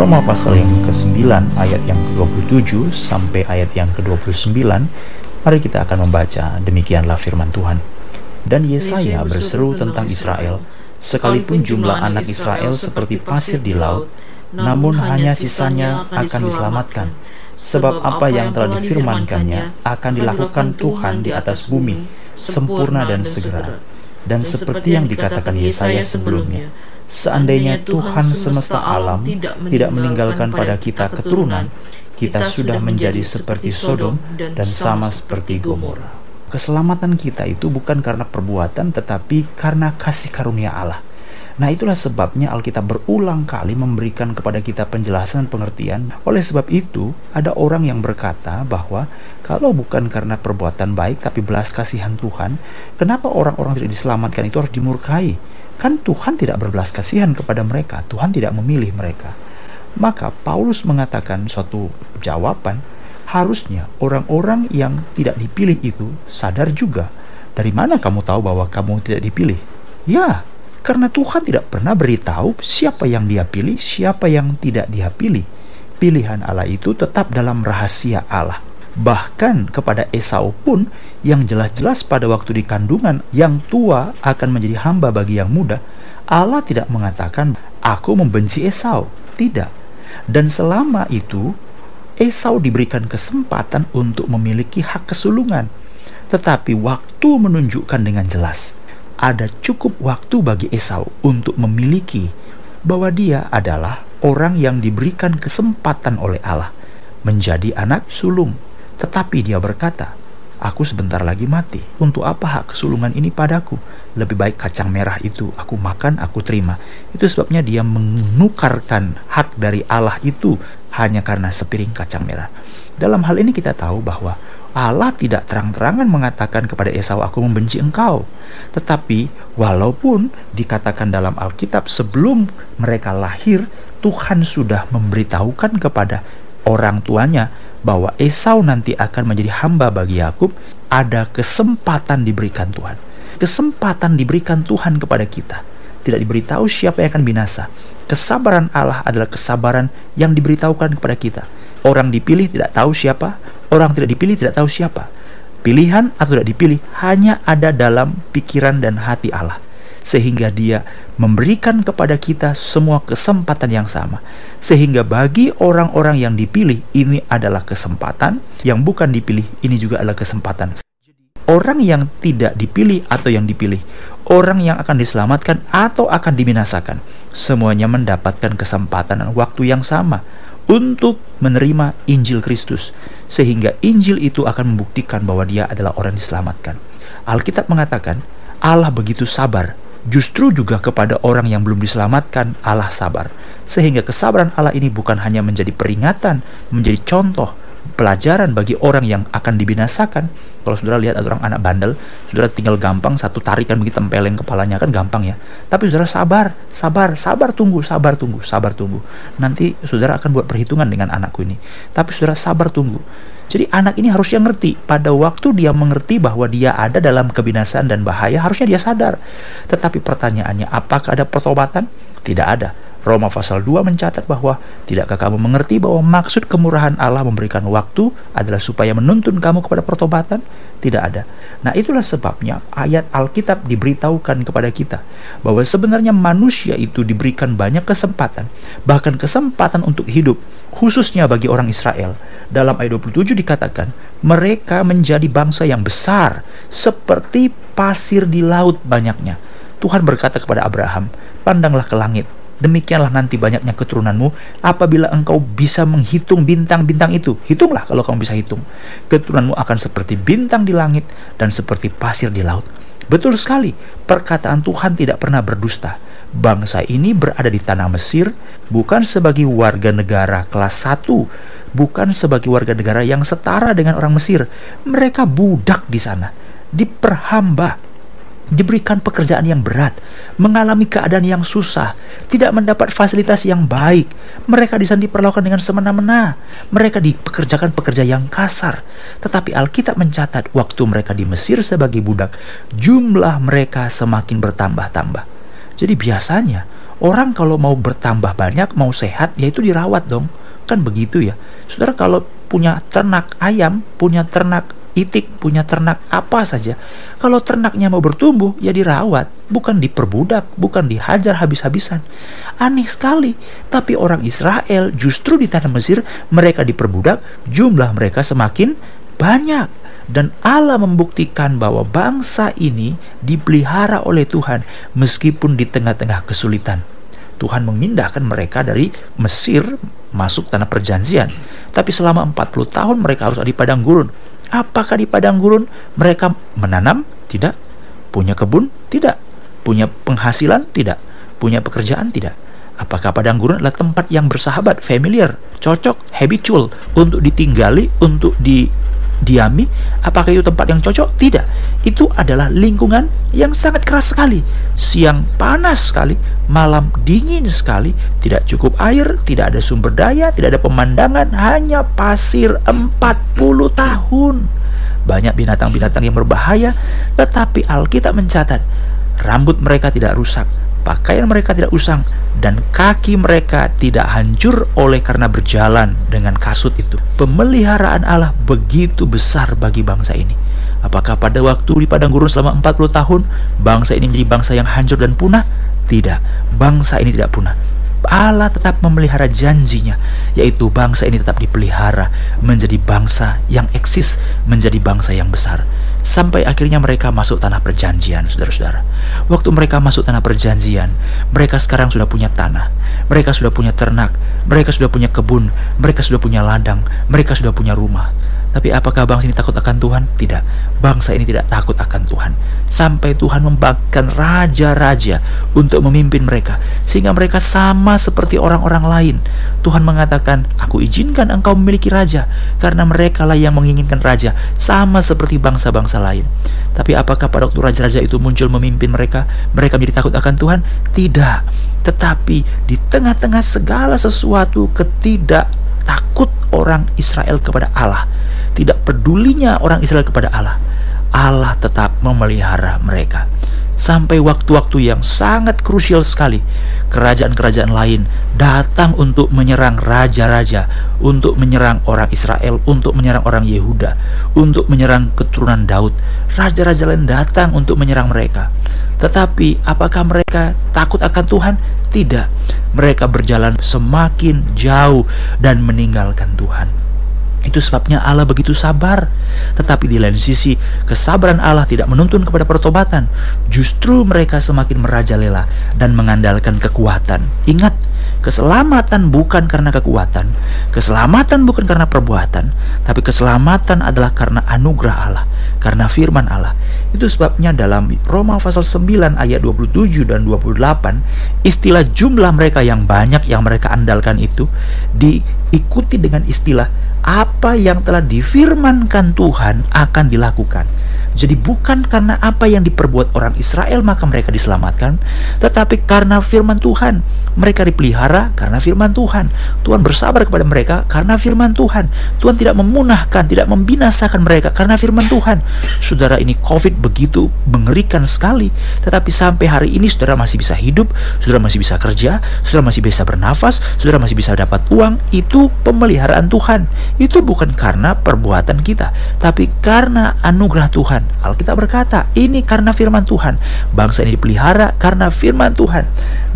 Roma pasal yang ke-9 ayat yang ke-27 sampai ayat yang ke-29 Mari kita akan membaca. Demikianlah firman Tuhan. Dan Yesaya berseru tentang Israel Sekalipun jumlah anak Israel seperti pasir di laut Namun hanya sisanya akan diselamatkan. Sebab apa yang telah difirmankannya akan dilakukan Tuhan di atas bumi Sempurna dan segera. Dan seperti yang dikatakan Yesaya sebelumnya Seandainya Tuhan semesta alam tidak meninggalkan pada kita keturunan, kita sudah menjadi seperti Sodom dan sama seperti Gomora. Keselamatan kita itu bukan karena perbuatan, tetapi karena kasih karunia Allah. Nah, itulah sebabnya Alkitab berulang kali memberikan kepada kita penjelasan pengertian. Oleh sebab itu, ada orang yang berkata bahwa kalau bukan karena perbuatan baik tapi belas kasihan Tuhan, kenapa orang-orang tidak diselamatkan itu harus dimurkai? Kan Tuhan tidak berbelas kasihan kepada mereka, Tuhan tidak memilih mereka. Maka Paulus mengatakan suatu jawaban, harusnya orang-orang yang tidak dipilih itu sadar juga. Dari mana kamu tahu bahwa kamu tidak dipilih? Ya, karena Tuhan tidak pernah beritahu siapa yang dia pilih, siapa yang tidak dia pilih. Pilihan Allah itu tetap dalam rahasia Allah. Bahkan kepada Esau pun yang jelas-jelas pada waktu di kandungan yang tua akan menjadi hamba bagi yang muda, Allah tidak mengatakan aku membenci Esau. Tidak. Dan selama itu Esau diberikan kesempatan untuk memiliki hak kesulungan. Tetapi waktu menunjukkan dengan jelas ada cukup waktu bagi Esau untuk memiliki bahwa dia adalah orang yang diberikan kesempatan oleh Allah menjadi anak sulung tetapi dia berkata, Aku sebentar lagi mati. Untuk apa hak kesulungan ini padaku? Lebih baik kacang merah itu aku makan, aku terima. Itu sebabnya dia menukarkan hak dari Allah itu hanya karena sepiring kacang merah. Dalam hal ini kita tahu bahwa Allah tidak terang-terangan mengatakan kepada Esau, "Aku membenci engkau." Tetapi, walaupun dikatakan dalam Alkitab sebelum mereka lahir, Tuhan sudah memberitahukan kepada orang tuanya bahwa Esau nanti akan menjadi hamba bagi Yakub, ada kesempatan diberikan Tuhan. Kesempatan diberikan Tuhan kepada kita. Tidak diberitahu siapa yang akan binasa. Kesabaran Allah adalah kesabaran yang diberitahukan kepada kita. Orang dipilih tidak tahu siapa, orang tidak dipilih tidak tahu siapa. Pilihan atau tidak dipilih hanya ada dalam pikiran dan hati Allah sehingga dia memberikan kepada kita semua kesempatan yang sama. Sehingga bagi orang-orang yang dipilih ini adalah kesempatan, yang bukan dipilih ini juga adalah kesempatan. Orang yang tidak dipilih atau yang dipilih, orang yang akan diselamatkan atau akan dibinasakan, semuanya mendapatkan kesempatan dan waktu yang sama untuk menerima Injil Kristus, sehingga Injil itu akan membuktikan bahwa dia adalah orang diselamatkan. Alkitab mengatakan, Allah begitu sabar Justru juga kepada orang yang belum diselamatkan, Allah sabar. Sehingga kesabaran Allah ini bukan hanya menjadi peringatan, menjadi contoh, pelajaran bagi orang yang akan dibinasakan. Kalau saudara lihat ada orang anak bandel, saudara tinggal gampang satu tarikan begitu tempeleng kepalanya kan gampang ya. Tapi saudara sabar, sabar, sabar tunggu, sabar tunggu, sabar tunggu. Nanti saudara akan buat perhitungan dengan anakku ini. Tapi saudara sabar tunggu. Jadi anak ini harusnya ngerti pada waktu dia mengerti bahwa dia ada dalam kebinasaan dan bahaya harusnya dia sadar. Tetapi pertanyaannya apakah ada pertobatan? Tidak ada. Roma pasal 2 mencatat bahwa tidakkah kamu mengerti bahwa maksud kemurahan Allah memberikan waktu adalah supaya menuntun kamu kepada pertobatan? Tidak ada. Nah, itulah sebabnya ayat Alkitab diberitahukan kepada kita bahwa sebenarnya manusia itu diberikan banyak kesempatan, bahkan kesempatan untuk hidup, khususnya bagi orang Israel. Dalam ayat 27 dikatakan, mereka menjadi bangsa yang besar, seperti pasir di laut banyaknya. Tuhan berkata kepada Abraham, "Pandanglah ke langit, demikianlah nanti banyaknya keturunanmu. Apabila engkau bisa menghitung bintang-bintang itu hitunglah kalau kamu bisa hitung. Keturunanmu akan seperti bintang di langit dan seperti pasir di laut. Betul sekali perkataan Tuhan tidak pernah berdusta. Bangsa ini berada di tanah Mesir bukan sebagai warga negara kelas 1 bukan sebagai warga negara yang setara dengan orang Mesir. Mereka budak di sana diperhamba diberikan pekerjaan yang berat, mengalami keadaan yang susah, tidak mendapat fasilitas yang baik. Mereka di sana diperlakukan dengan semena-mena. Mereka dipekerjakan pekerja yang kasar. Tetapi Alkitab mencatat waktu mereka di Mesir sebagai budak, jumlah mereka semakin bertambah-tambah. Jadi biasanya Orang kalau mau bertambah banyak, mau sehat, ya itu dirawat dong. Kan begitu ya. Saudara kalau punya ternak ayam, punya ternak itik, punya ternak apa saja. Kalau ternaknya mau bertumbuh, ya dirawat, bukan diperbudak, bukan dihajar habis-habisan. Aneh sekali, tapi orang Israel justru di tanah Mesir mereka diperbudak, jumlah mereka semakin banyak. Dan Allah membuktikan bahwa bangsa ini dipelihara oleh Tuhan meskipun di tengah-tengah kesulitan. Tuhan memindahkan mereka dari Mesir masuk tanah perjanjian. Tapi selama 40 tahun mereka harus ada di padang gurun. Apakah di padang gurun mereka menanam? Tidak. Punya kebun? Tidak. Punya penghasilan? Tidak. Punya pekerjaan? Tidak. Apakah padang gurun adalah tempat yang bersahabat, familiar, cocok, habitual untuk ditinggali, untuk di diami, apakah itu tempat yang cocok? Tidak. Itu adalah lingkungan yang sangat keras sekali. Siang panas sekali, malam dingin sekali, tidak cukup air, tidak ada sumber daya, tidak ada pemandangan, hanya pasir 40 tahun. Banyak binatang-binatang yang berbahaya, tetapi Alkitab mencatat rambut mereka tidak rusak, pakaian mereka tidak usang, dan kaki mereka tidak hancur oleh karena berjalan dengan kasut itu. Pemeliharaan Allah begitu besar bagi bangsa ini. Apakah pada waktu di padang gurun selama 40 tahun bangsa ini menjadi bangsa yang hancur dan punah? Tidak, bangsa ini tidak punah. Allah tetap memelihara janjinya, yaitu bangsa ini tetap dipelihara menjadi bangsa yang eksis, menjadi bangsa yang besar sampai akhirnya mereka masuk tanah perjanjian, saudara-saudara. Waktu mereka masuk tanah perjanjian, mereka sekarang sudah punya tanah, mereka sudah punya ternak, mereka sudah punya kebun, mereka sudah punya ladang, mereka sudah punya rumah. Tapi apakah bangsa ini takut akan Tuhan? Tidak. Bangsa ini tidak takut akan Tuhan. Sampai Tuhan membagikan raja-raja untuk memimpin mereka. Sehingga mereka sama seperti orang-orang lain. Tuhan mengatakan, aku izinkan engkau memiliki raja. Karena mereka lah yang menginginkan raja. Sama seperti bangsa-bangsa lain. Tapi apakah pada waktu raja-raja itu muncul memimpin mereka? Mereka menjadi takut akan Tuhan? Tidak. Tetapi di tengah-tengah segala sesuatu ketidak takut orang Israel kepada Allah tidak pedulinya orang Israel kepada Allah, Allah tetap memelihara mereka. Sampai waktu-waktu yang sangat krusial sekali, kerajaan-kerajaan lain datang untuk menyerang raja-raja, untuk menyerang orang Israel, untuk menyerang orang Yehuda, untuk menyerang keturunan Daud. Raja-raja lain datang untuk menyerang mereka. Tetapi apakah mereka takut akan Tuhan? Tidak. Mereka berjalan semakin jauh dan meninggalkan Tuhan. Itu sebabnya Allah begitu sabar. Tetapi di lain sisi, kesabaran Allah tidak menuntun kepada pertobatan. Justru mereka semakin merajalela dan mengandalkan kekuatan. Ingat, keselamatan bukan karena kekuatan. Keselamatan bukan karena perbuatan. Tapi keselamatan adalah karena anugerah Allah. Karena firman Allah. Itu sebabnya dalam Roma pasal 9 ayat 27 dan 28, istilah jumlah mereka yang banyak yang mereka andalkan itu diikuti dengan istilah apa yang telah difirmankan Tuhan akan dilakukan. Jadi bukan karena apa yang diperbuat orang Israel maka mereka diselamatkan, tetapi karena firman Tuhan. Mereka dipelihara karena firman Tuhan. Tuhan bersabar kepada mereka karena firman Tuhan. Tuhan tidak memunahkan, tidak membinasakan mereka karena firman Tuhan. Saudara ini COVID begitu mengerikan sekali, tetapi sampai hari ini saudara masih bisa hidup, saudara masih bisa kerja, saudara masih bisa bernafas, saudara masih bisa dapat uang, itu pemeliharaan Tuhan. Itu bukan karena perbuatan kita, tapi karena anugerah Tuhan Tuhan. Alkitab berkata, ini karena firman Tuhan. Bangsa ini dipelihara karena firman Tuhan.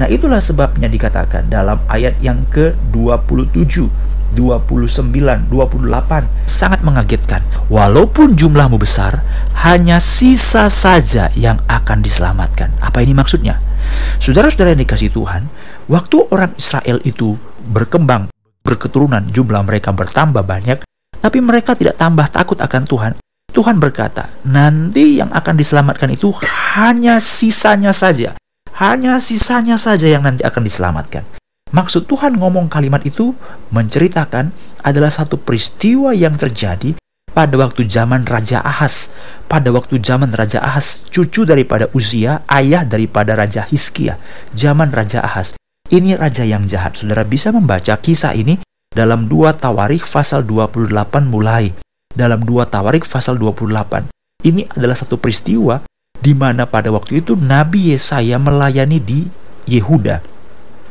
Nah itulah sebabnya dikatakan dalam ayat yang ke-27 29, 28 sangat mengagetkan. Walaupun jumlahmu besar, hanya sisa saja yang akan diselamatkan. Apa ini maksudnya? Saudara-saudara yang dikasih Tuhan, waktu orang Israel itu berkembang, berketurunan, jumlah mereka bertambah banyak, tapi mereka tidak tambah takut akan Tuhan. Tuhan berkata, nanti yang akan diselamatkan itu hanya sisanya saja. Hanya sisanya saja yang nanti akan diselamatkan. Maksud Tuhan ngomong kalimat itu menceritakan adalah satu peristiwa yang terjadi pada waktu zaman Raja Ahas. Pada waktu zaman Raja Ahas, cucu daripada Uzia, ayah daripada Raja Hiskia. Zaman Raja Ahas. Ini raja yang jahat. Saudara bisa membaca kisah ini dalam dua Tawarikh pasal 28 mulai dalam dua Tawarik pasal 28. Ini adalah satu peristiwa di mana pada waktu itu Nabi Yesaya melayani di Yehuda.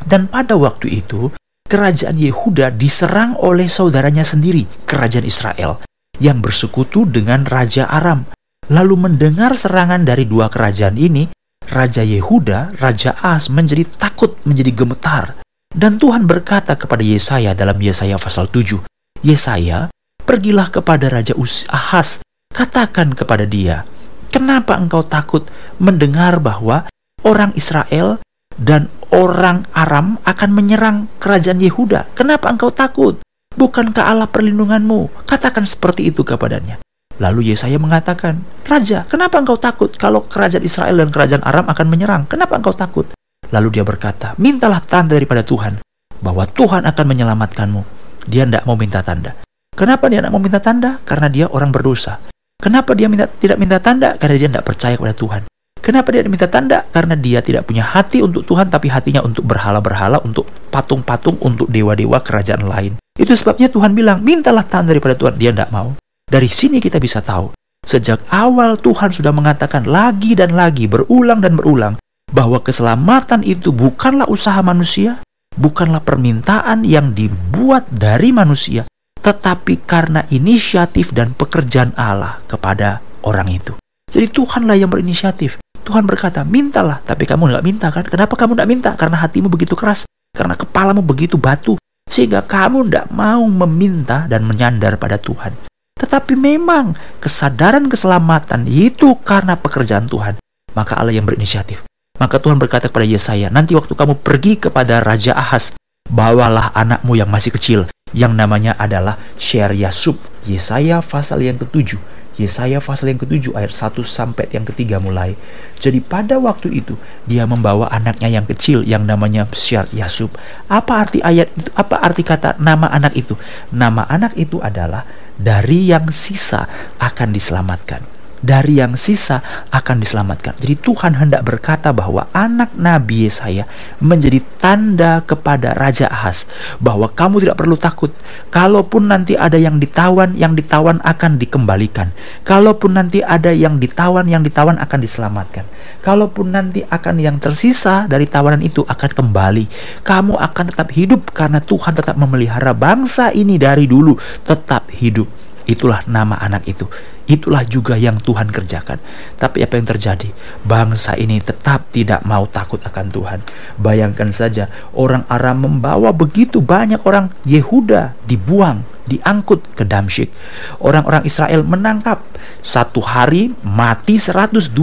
Dan pada waktu itu, kerajaan Yehuda diserang oleh saudaranya sendiri, kerajaan Israel, yang bersekutu dengan Raja Aram. Lalu mendengar serangan dari dua kerajaan ini, Raja Yehuda, Raja As menjadi takut, menjadi gemetar. Dan Tuhan berkata kepada Yesaya dalam Yesaya pasal 7, Yesaya, pergilah kepada Raja Ahas, katakan kepada dia, kenapa engkau takut mendengar bahwa orang Israel dan orang Aram akan menyerang kerajaan Yehuda? Kenapa engkau takut? Bukankah Allah perlindunganmu? Katakan seperti itu kepadanya. Lalu Yesaya mengatakan, Raja, kenapa engkau takut kalau kerajaan Israel dan kerajaan Aram akan menyerang? Kenapa engkau takut? Lalu dia berkata, mintalah tanda daripada Tuhan, bahwa Tuhan akan menyelamatkanmu. Dia tidak mau minta tanda. Kenapa dia tidak mau minta tanda? Karena dia orang berdosa. Kenapa dia minta, tidak minta tanda? Karena dia tidak percaya kepada Tuhan. Kenapa dia minta tanda? Karena dia tidak punya hati untuk Tuhan, tapi hatinya untuk berhala-berhala, untuk patung-patung, untuk dewa-dewa kerajaan lain. Itu sebabnya Tuhan bilang, mintalah tanda daripada Tuhan. Dia tidak mau. Dari sini kita bisa tahu, sejak awal Tuhan sudah mengatakan lagi dan lagi, berulang dan berulang, bahwa keselamatan itu bukanlah usaha manusia, bukanlah permintaan yang dibuat dari manusia, tetapi karena inisiatif dan pekerjaan Allah kepada orang itu. Jadi Tuhanlah yang berinisiatif. Tuhan berkata, mintalah, tapi kamu nggak minta kan? Kenapa kamu nggak minta? Karena hatimu begitu keras, karena kepalamu begitu batu, sehingga kamu tidak mau meminta dan menyandar pada Tuhan. Tetapi memang kesadaran keselamatan itu karena pekerjaan Tuhan. Maka Allah yang berinisiatif. Maka Tuhan berkata kepada Yesaya, nanti waktu kamu pergi kepada Raja Ahaz, bawalah anakmu yang masih kecil, yang namanya adalah Sher Yasub. Yesaya pasal yang ketujuh. Yesaya pasal yang ketujuh ayat 1 sampai yang ketiga mulai. Jadi pada waktu itu dia membawa anaknya yang kecil yang namanya Syar Yasub. Apa arti ayat itu? Apa arti kata nama anak itu? Nama anak itu adalah dari yang sisa akan diselamatkan dari yang sisa akan diselamatkan. Jadi Tuhan hendak berkata bahwa anak Nabi Yesaya menjadi tanda kepada Raja Ahaz bahwa kamu tidak perlu takut. Kalaupun nanti ada yang ditawan, yang ditawan akan dikembalikan. Kalaupun nanti ada yang ditawan, yang ditawan akan diselamatkan. Kalaupun nanti akan yang tersisa dari tawanan itu akan kembali. Kamu akan tetap hidup karena Tuhan tetap memelihara bangsa ini dari dulu tetap hidup. Itulah nama anak itu. Itulah juga yang Tuhan kerjakan. Tapi apa yang terjadi? Bangsa ini tetap tidak mau takut akan Tuhan. Bayangkan saja, orang Aram membawa begitu banyak orang Yehuda dibuang, diangkut ke Damsyik. Orang-orang Israel menangkap. Satu hari mati 120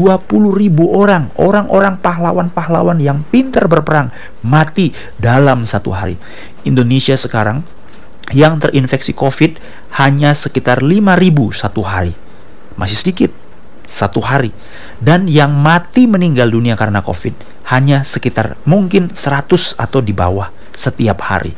ribu orang. Orang-orang pahlawan-pahlawan yang pintar berperang mati dalam satu hari. Indonesia sekarang yang terinfeksi COVID hanya sekitar 5.000 satu hari. Masih sedikit, satu hari. Dan yang mati meninggal dunia karena COVID hanya sekitar mungkin 100 atau di bawah setiap hari.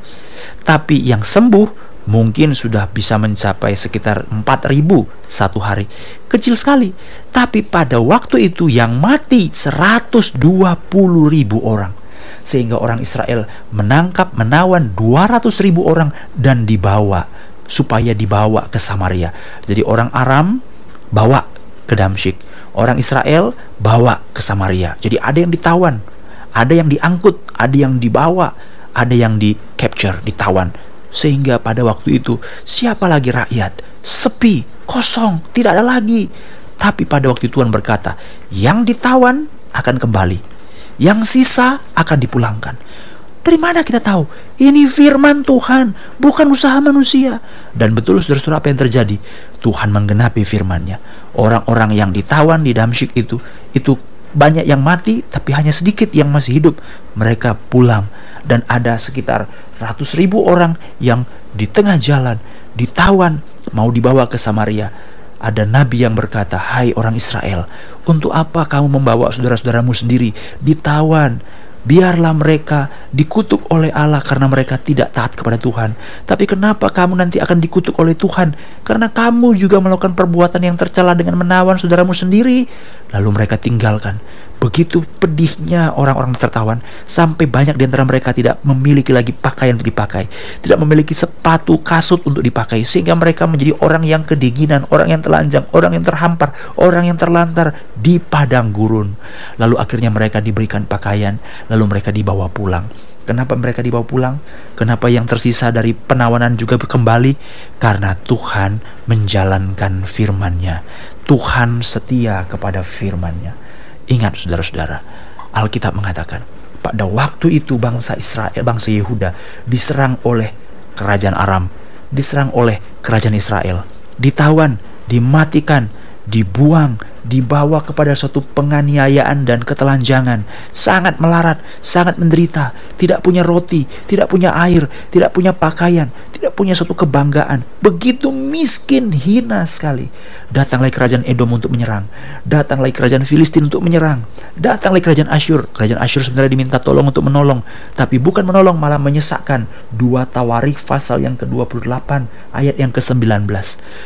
Tapi yang sembuh mungkin sudah bisa mencapai sekitar 4.000 satu hari. Kecil sekali. Tapi pada waktu itu yang mati 120.000 orang sehingga orang Israel menangkap menawan 200 ribu orang dan dibawa supaya dibawa ke Samaria. Jadi orang Aram bawa ke Damsyik, orang Israel bawa ke Samaria. Jadi ada yang ditawan, ada yang diangkut, ada yang dibawa, ada yang di capture, ditawan. Sehingga pada waktu itu siapa lagi rakyat? Sepi, kosong, tidak ada lagi. Tapi pada waktu Tuhan berkata, yang ditawan akan kembali yang sisa akan dipulangkan. Dari mana kita tahu? Ini firman Tuhan, bukan usaha manusia. Dan betul saudara-saudara apa yang terjadi? Tuhan menggenapi firmannya. Orang-orang yang ditawan di Damsyik itu, itu banyak yang mati, tapi hanya sedikit yang masih hidup. Mereka pulang. Dan ada sekitar ratus ribu orang yang di tengah jalan, ditawan, mau dibawa ke Samaria ada nabi yang berkata, "Hai orang Israel, untuk apa kamu membawa saudara-saudaramu sendiri ditawan? Biarlah mereka dikutuk oleh Allah karena mereka tidak taat kepada Tuhan. Tapi kenapa kamu nanti akan dikutuk oleh Tuhan? Karena kamu juga melakukan perbuatan yang tercela dengan menawan saudaramu sendiri." Lalu mereka tinggalkan. Begitu pedihnya orang-orang tertawan sampai banyak di antara mereka tidak memiliki lagi pakaian untuk dipakai, tidak memiliki sepatu kasut untuk dipakai sehingga mereka menjadi orang yang kedinginan, orang yang telanjang, orang yang terhampar, orang yang terlantar di padang gurun. Lalu akhirnya mereka diberikan pakaian, lalu mereka dibawa pulang. Kenapa mereka dibawa pulang? Kenapa yang tersisa dari penawanan juga kembali? Karena Tuhan menjalankan firman-Nya. Tuhan setia kepada firman-Nya. Ingat saudara-saudara, Alkitab mengatakan, pada waktu itu bangsa Israel, bangsa Yehuda diserang oleh kerajaan Aram, diserang oleh kerajaan Israel, ditawan, dimatikan, dibuang, dibawa kepada suatu penganiayaan dan ketelanjangan, sangat melarat, sangat menderita, tidak punya roti, tidak punya air, tidak punya pakaian, tidak punya suatu kebanggaan, begitu miskin, hina sekali. Datang lagi kerajaan Edom untuk menyerang, datang lagi kerajaan Filistin untuk menyerang, datang lagi kerajaan Asyur. Kerajaan Asyur sebenarnya diminta tolong untuk menolong, tapi bukan menolong malah menyesakkan. Dua Tawarik pasal yang ke-28 ayat yang ke-19.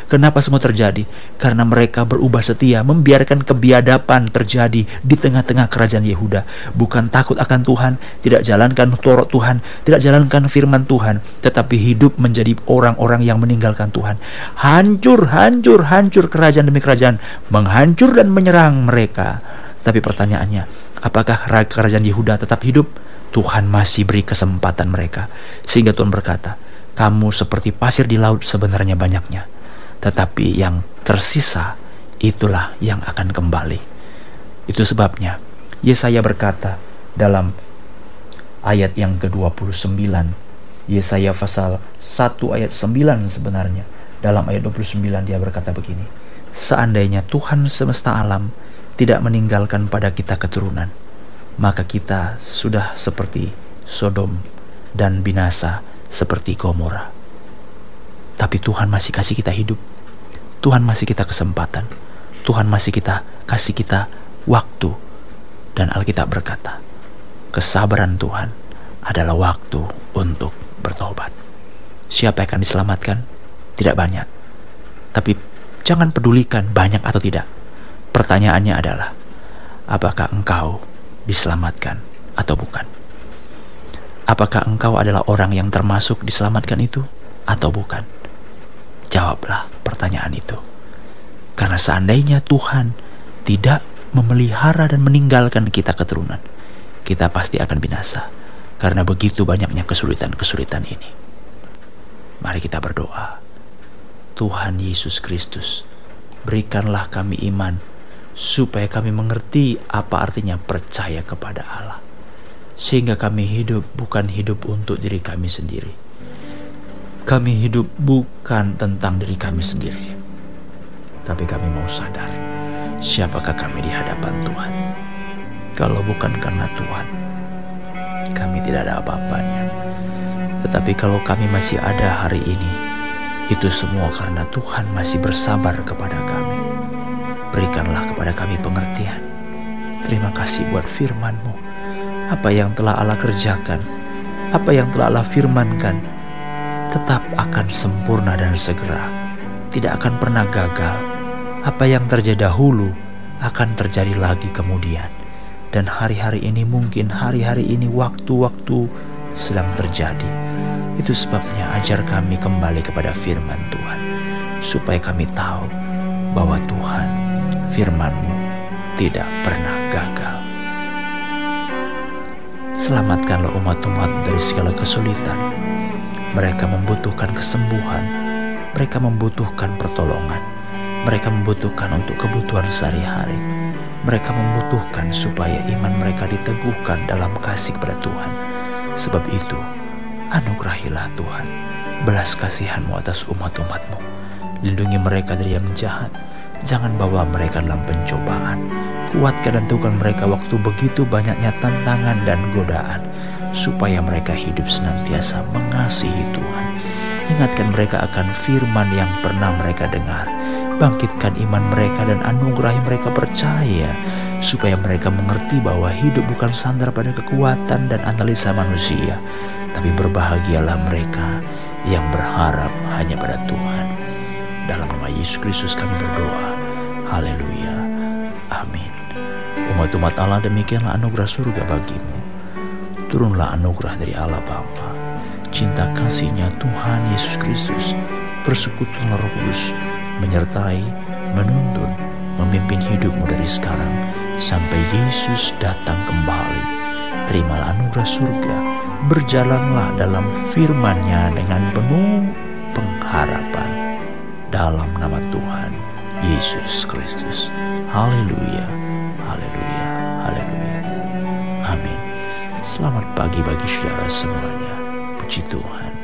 Kenapa semua terjadi? Karena mereka berubah setia, membiarkan kebiadaban terjadi di tengah-tengah kerajaan Yehuda. Bukan takut akan Tuhan, tidak jalankan Torah Tuhan, tidak jalankan firman Tuhan, tetapi hidup menjadi orang-orang yang meninggalkan Tuhan. Hancur, hancur, hancur kerajaan demi kerajaan, menghancur dan menyerang mereka. Tapi pertanyaannya, apakah kerajaan Yehuda tetap hidup? Tuhan masih beri kesempatan mereka. Sehingga Tuhan berkata, kamu seperti pasir di laut sebenarnya banyaknya. Tetapi yang tersisa itulah yang akan kembali. Itu sebabnya Yesaya berkata dalam ayat yang ke-29 Yesaya pasal 1 ayat 9 sebenarnya. Dalam ayat 29 dia berkata begini Seandainya Tuhan semesta alam tidak meninggalkan pada kita keturunan maka kita sudah seperti Sodom dan binasa seperti Gomora. Tapi Tuhan masih kasih kita hidup. Tuhan masih kita kesempatan Tuhan masih kita kasih kita waktu dan Alkitab berkata, kesabaran Tuhan adalah waktu untuk bertobat. Siapa yang akan diselamatkan? Tidak banyak. Tapi jangan pedulikan banyak atau tidak. Pertanyaannya adalah, apakah engkau diselamatkan atau bukan? Apakah engkau adalah orang yang termasuk diselamatkan itu atau bukan? Jawablah pertanyaan itu. Karena seandainya Tuhan tidak memelihara dan meninggalkan kita keturunan, kita pasti akan binasa. Karena begitu banyaknya kesulitan-kesulitan ini. Mari kita berdoa. Tuhan Yesus Kristus, berikanlah kami iman supaya kami mengerti apa artinya percaya kepada Allah. Sehingga kami hidup bukan hidup untuk diri kami sendiri. Kami hidup bukan tentang diri kami sendiri tapi kami mau sadar siapakah kami di hadapan Tuhan. Kalau bukan karena Tuhan, kami tidak ada apa-apanya. Tetapi kalau kami masih ada hari ini, itu semua karena Tuhan masih bersabar kepada kami. Berikanlah kepada kami pengertian. Terima kasih buat firman-Mu. Apa yang telah Allah kerjakan, apa yang telah Allah firmankan, tetap akan sempurna dan segera. Tidak akan pernah gagal apa yang terjadi dahulu akan terjadi lagi kemudian. Dan hari-hari ini mungkin hari-hari ini waktu-waktu sedang terjadi. Itu sebabnya ajar kami kembali kepada firman Tuhan. Supaya kami tahu bahwa Tuhan firmanmu tidak pernah gagal. Selamatkanlah umat-umat dari segala kesulitan. Mereka membutuhkan kesembuhan. Mereka membutuhkan pertolongan mereka membutuhkan untuk kebutuhan sehari-hari. Mereka membutuhkan supaya iman mereka diteguhkan dalam kasih kepada Tuhan. Sebab itu, anugerahilah Tuhan, belas kasihanmu atas umat-umatmu. Lindungi mereka dari yang jahat, jangan bawa mereka dalam pencobaan. Kuatkan dan teguhkan mereka waktu begitu banyaknya tantangan dan godaan, supaya mereka hidup senantiasa mengasihi Tuhan. Ingatkan mereka akan firman yang pernah mereka dengar, Bangkitkan iman mereka dan anugerahi mereka percaya supaya mereka mengerti bahwa hidup bukan sandar pada kekuatan dan analisa manusia, tapi berbahagialah mereka yang berharap hanya pada Tuhan. Dalam nama Yesus Kristus kami berdoa. Haleluya. Amin. Umat-umat Allah demikianlah anugerah surga bagimu. Turunlah anugerah dari Allah Bapa, cinta kasihnya Tuhan Yesus Kristus, persekutuan Roh Kudus, menyertai, menuntun, memimpin hidupmu dari sekarang sampai Yesus datang kembali. Terimalah anugerah surga, berjalanlah dalam firman-Nya dengan penuh pengharapan dalam nama Tuhan Yesus Kristus. Haleluya, haleluya, haleluya. Amin. Selamat pagi bagi saudara semuanya. Puji Tuhan.